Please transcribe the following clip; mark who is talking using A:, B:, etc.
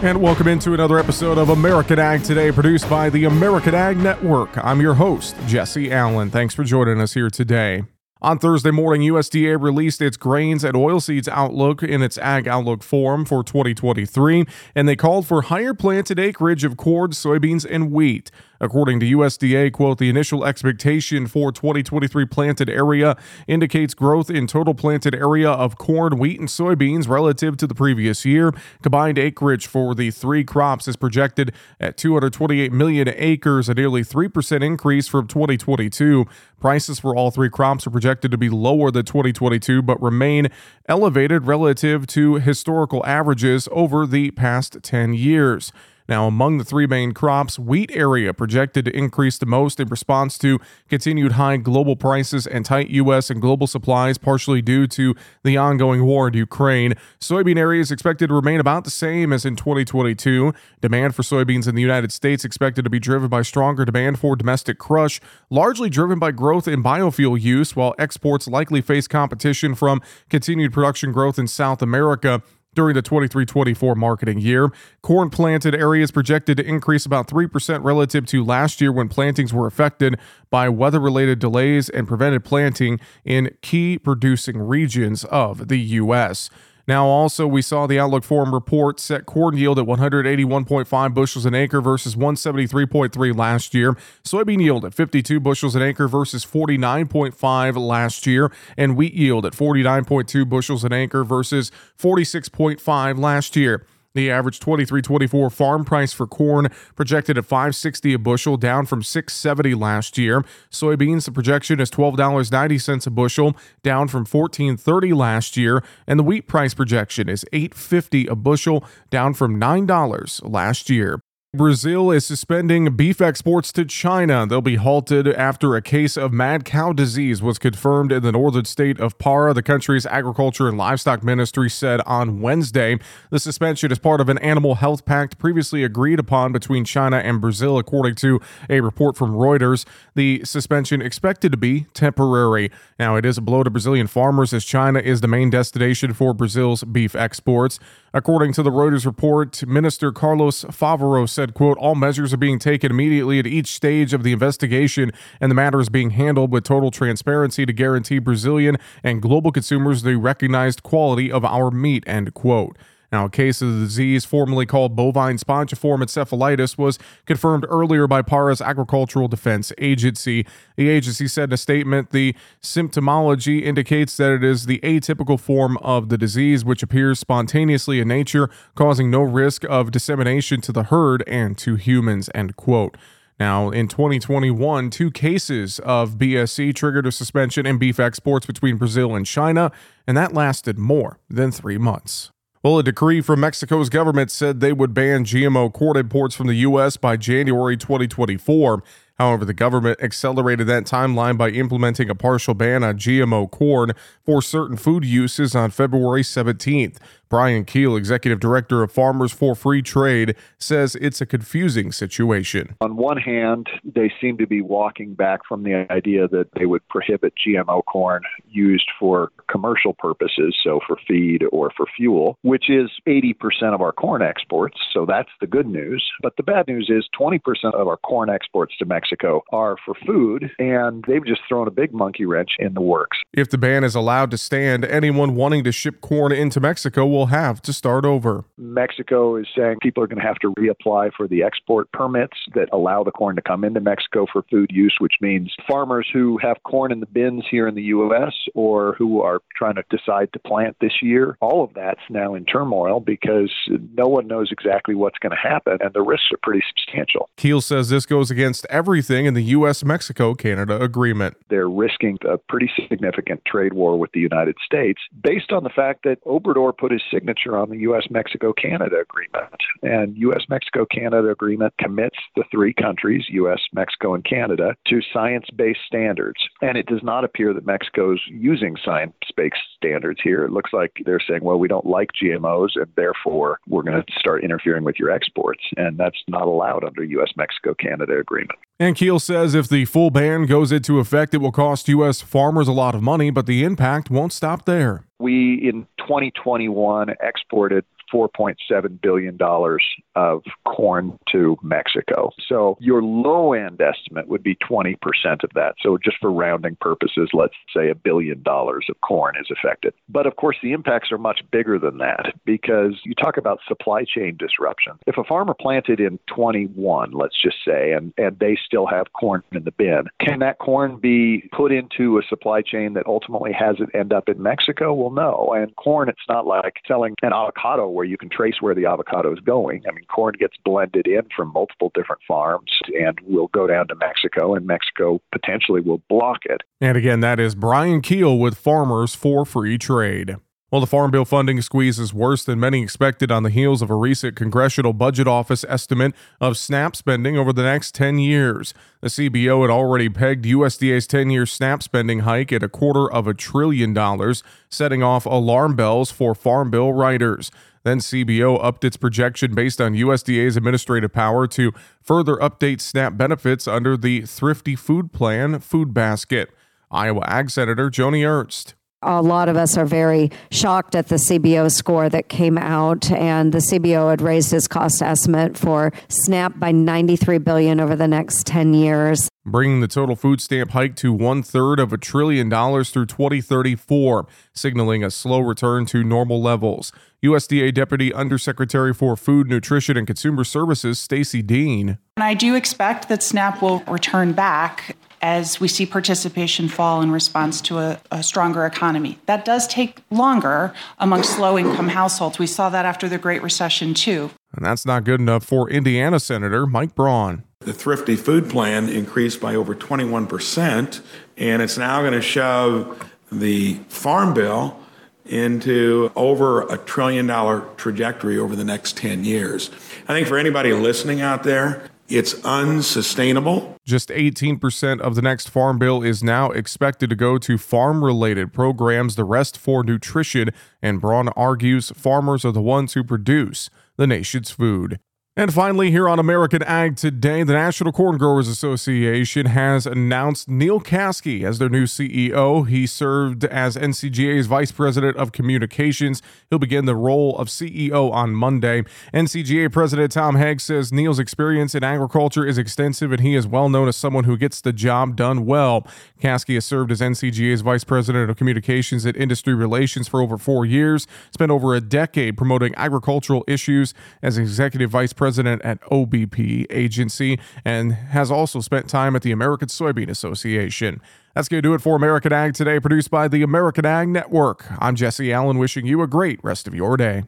A: And welcome into another episode of American Ag Today, produced by the American Ag Network. I'm your host, Jesse Allen. Thanks for joining us here today. On Thursday morning, USDA released its grains and oilseeds outlook in its Ag Outlook Forum for 2023, and they called for higher planted acreage of corn, soybeans, and wheat. According to USDA, quote, the initial expectation for 2023 planted area indicates growth in total planted area of corn, wheat, and soybeans relative to the previous year. Combined acreage for the three crops is projected at 228 million acres, a nearly 3% increase from 2022. Prices for all three crops are projected to be lower than 2022, but remain elevated relative to historical averages over the past 10 years. Now, among the three main crops, wheat area projected to increase the most in response to continued high global prices and tight U.S. and global supplies, partially due to the ongoing war in Ukraine. Soybean area is expected to remain about the same as in 2022. Demand for soybeans in the United States expected to be driven by stronger demand for domestic crush, largely driven by growth in biofuel use, while exports likely face competition from continued production growth in South America during the 23 24 marketing year. Corn planted areas projected to increase about 3% relative to last year when plantings were affected by weather related delays and prevented planting in key producing regions of the U.S. Now, also, we saw the Outlook Forum report set corn yield at 181.5 bushels an acre versus 173.3 last year. Soybean yield at 52 bushels an acre versus 49.5 last year. And wheat yield at 49.2 bushels an acre versus 46.5 last year. The average 23-24 farm price for corn projected at 560 a bushel, down from 670 last year. Soybeans, the projection is $12.90 a bushel, down from 1430 last year, and the wheat price projection is 850 a bushel, down from $9 last year. Brazil is suspending beef exports to China. They'll be halted after a case of mad cow disease was confirmed in the northern state of Para. The country's agriculture and livestock ministry said on Wednesday the suspension is part of an animal health pact previously agreed upon between China and Brazil, according to a report from Reuters. The suspension expected to be temporary. Now, it is a blow to Brazilian farmers as China is the main destination for Brazil's beef exports. According to the Reuters report, Minister Carlos Favaro said, quote, all measures are being taken immediately at each stage of the investigation and the matter is being handled with total transparency to guarantee Brazilian and global consumers the recognized quality of our meat, end quote. Now, a case of the disease, formerly called bovine spongiform encephalitis, was confirmed earlier by Para's Agricultural Defense Agency. The agency said in a statement the symptomology indicates that it is the atypical form of the disease, which appears spontaneously in nature, causing no risk of dissemination to the herd and to humans. End quote. Now, in 2021, two cases of BSE triggered a suspension in beef exports between Brazil and China, and that lasted more than three months. Well, a decree from Mexico's government said they would ban GMO corn imports from the U.S. by January 2024. However, the government accelerated that timeline by implementing a partial ban on GMO corn for certain food uses on February 17th. Brian Kuehl, executive director of Farmers for Free Trade, says it's a confusing situation.
B: On one hand, they seem to be walking back from the idea that they would prohibit GMO corn used for commercial purposes, so for feed or for fuel, which is 80% of our corn exports. So that's the good news. But the bad news is 20% of our corn exports to Mexico are for food, and they've just thrown a big monkey wrench in the works.
A: If the ban is allowed to stand, anyone wanting to ship corn into Mexico will have to start over.
B: Mexico is saying people are going to have to reapply for the export permits that allow the corn to come into Mexico for food use, which means farmers who have corn in the bins here in the U.S. or who are trying to decide to plant this year, all of that's now in turmoil because no one knows exactly what's going to happen and the risks are pretty substantial.
A: Kuehl says this goes against everything in the U.S. Mexico Canada agreement.
B: They're risking a pretty significant trade war with the United States based on the fact that Obrador put his signature on the U.S. Mexico Canada agreement. And U.S. Mexico Canada agreement commits the three countries, U.S., Mexico, and Canada, to science based standards. And it does not appear that Mexico's using science based standards here. It looks like they're saying, well, we don't like GMOs, and therefore we're going to start interfering with your exports. And that's not allowed under U.S. Mexico Canada agreement.
A: Kuehl says if the full ban goes into effect, it will cost U.S. farmers a lot of money, but the impact won't stop there.
B: We, in 2021, exported $4.7 billion of corn to Mexico. So your low end estimate would be 20% of that. So just for rounding purposes, let's say a billion dollars of corn is affected. But of course, the impacts are much bigger than that because you talk about supply chain disruption. If a farmer planted in 21, let's just say, and, and they still have corn in the bin, can that corn be put into a supply chain that ultimately has it end up in Mexico? Well, no. And corn, it's not like selling an avocado where you can trace where the avocado is going. I mean, corn gets blended in from multiple different farms and will go down to Mexico, and Mexico potentially will block it.
A: And again, that is Brian Kuehl with Farmers for Free Trade. Well, the Farm Bill funding squeeze is worse than many expected on the heels of a recent Congressional Budget Office estimate of SNAP spending over the next 10 years. The CBO had already pegged USDA's 10 year SNAP spending hike at a quarter of a trillion dollars, setting off alarm bells for Farm Bill writers. Then CBO upped its projection based on USDA's administrative power to further update SNAP benefits under the Thrifty Food Plan food basket. Iowa Ag Senator Joni Ernst
C: a lot of us are very shocked at the CBO score that came out, and the CBO had raised its cost estimate for SNAP by 93 billion over the next 10 years,
A: bringing the total food stamp hike to one third of a trillion dollars through 2034, signaling a slow return to normal levels. USDA Deputy Undersecretary for Food, Nutrition, and Consumer Services, Stacy Dean.
D: And I do expect that SNAP will return back as we see participation fall in response to a, a stronger economy. That does take longer amongst low income households. We saw that after the Great Recession, too.
A: And that's not good enough for Indiana Senator Mike Braun.
E: The Thrifty Food Plan increased by over 21%, and it's now going to shove the Farm Bill into over a trillion dollar trajectory over the next 10 years. I think for anybody listening out there, it's unsustainable.
A: Just 18% of the next farm bill is now expected to go to farm related programs, the rest for nutrition. And Braun argues farmers are the ones who produce the nation's food. And finally, here on American Ag Today, the National Corn Growers Association has announced Neil Caskey as their new CEO. He served as NCGA's Vice President of Communications. He'll begin the role of CEO on Monday. NCGA President Tom Haag says Neil's experience in agriculture is extensive and he is well known as someone who gets the job done well. Kasky has served as NCGA's Vice President of Communications and Industry Relations for over four years, spent over a decade promoting agricultural issues as Executive Vice President president at OBP Agency and has also spent time at the American Soybean Association. That's going to do it for American Ag Today, produced by the American Ag Network. I'm Jesse Allen, wishing you a great rest of your day.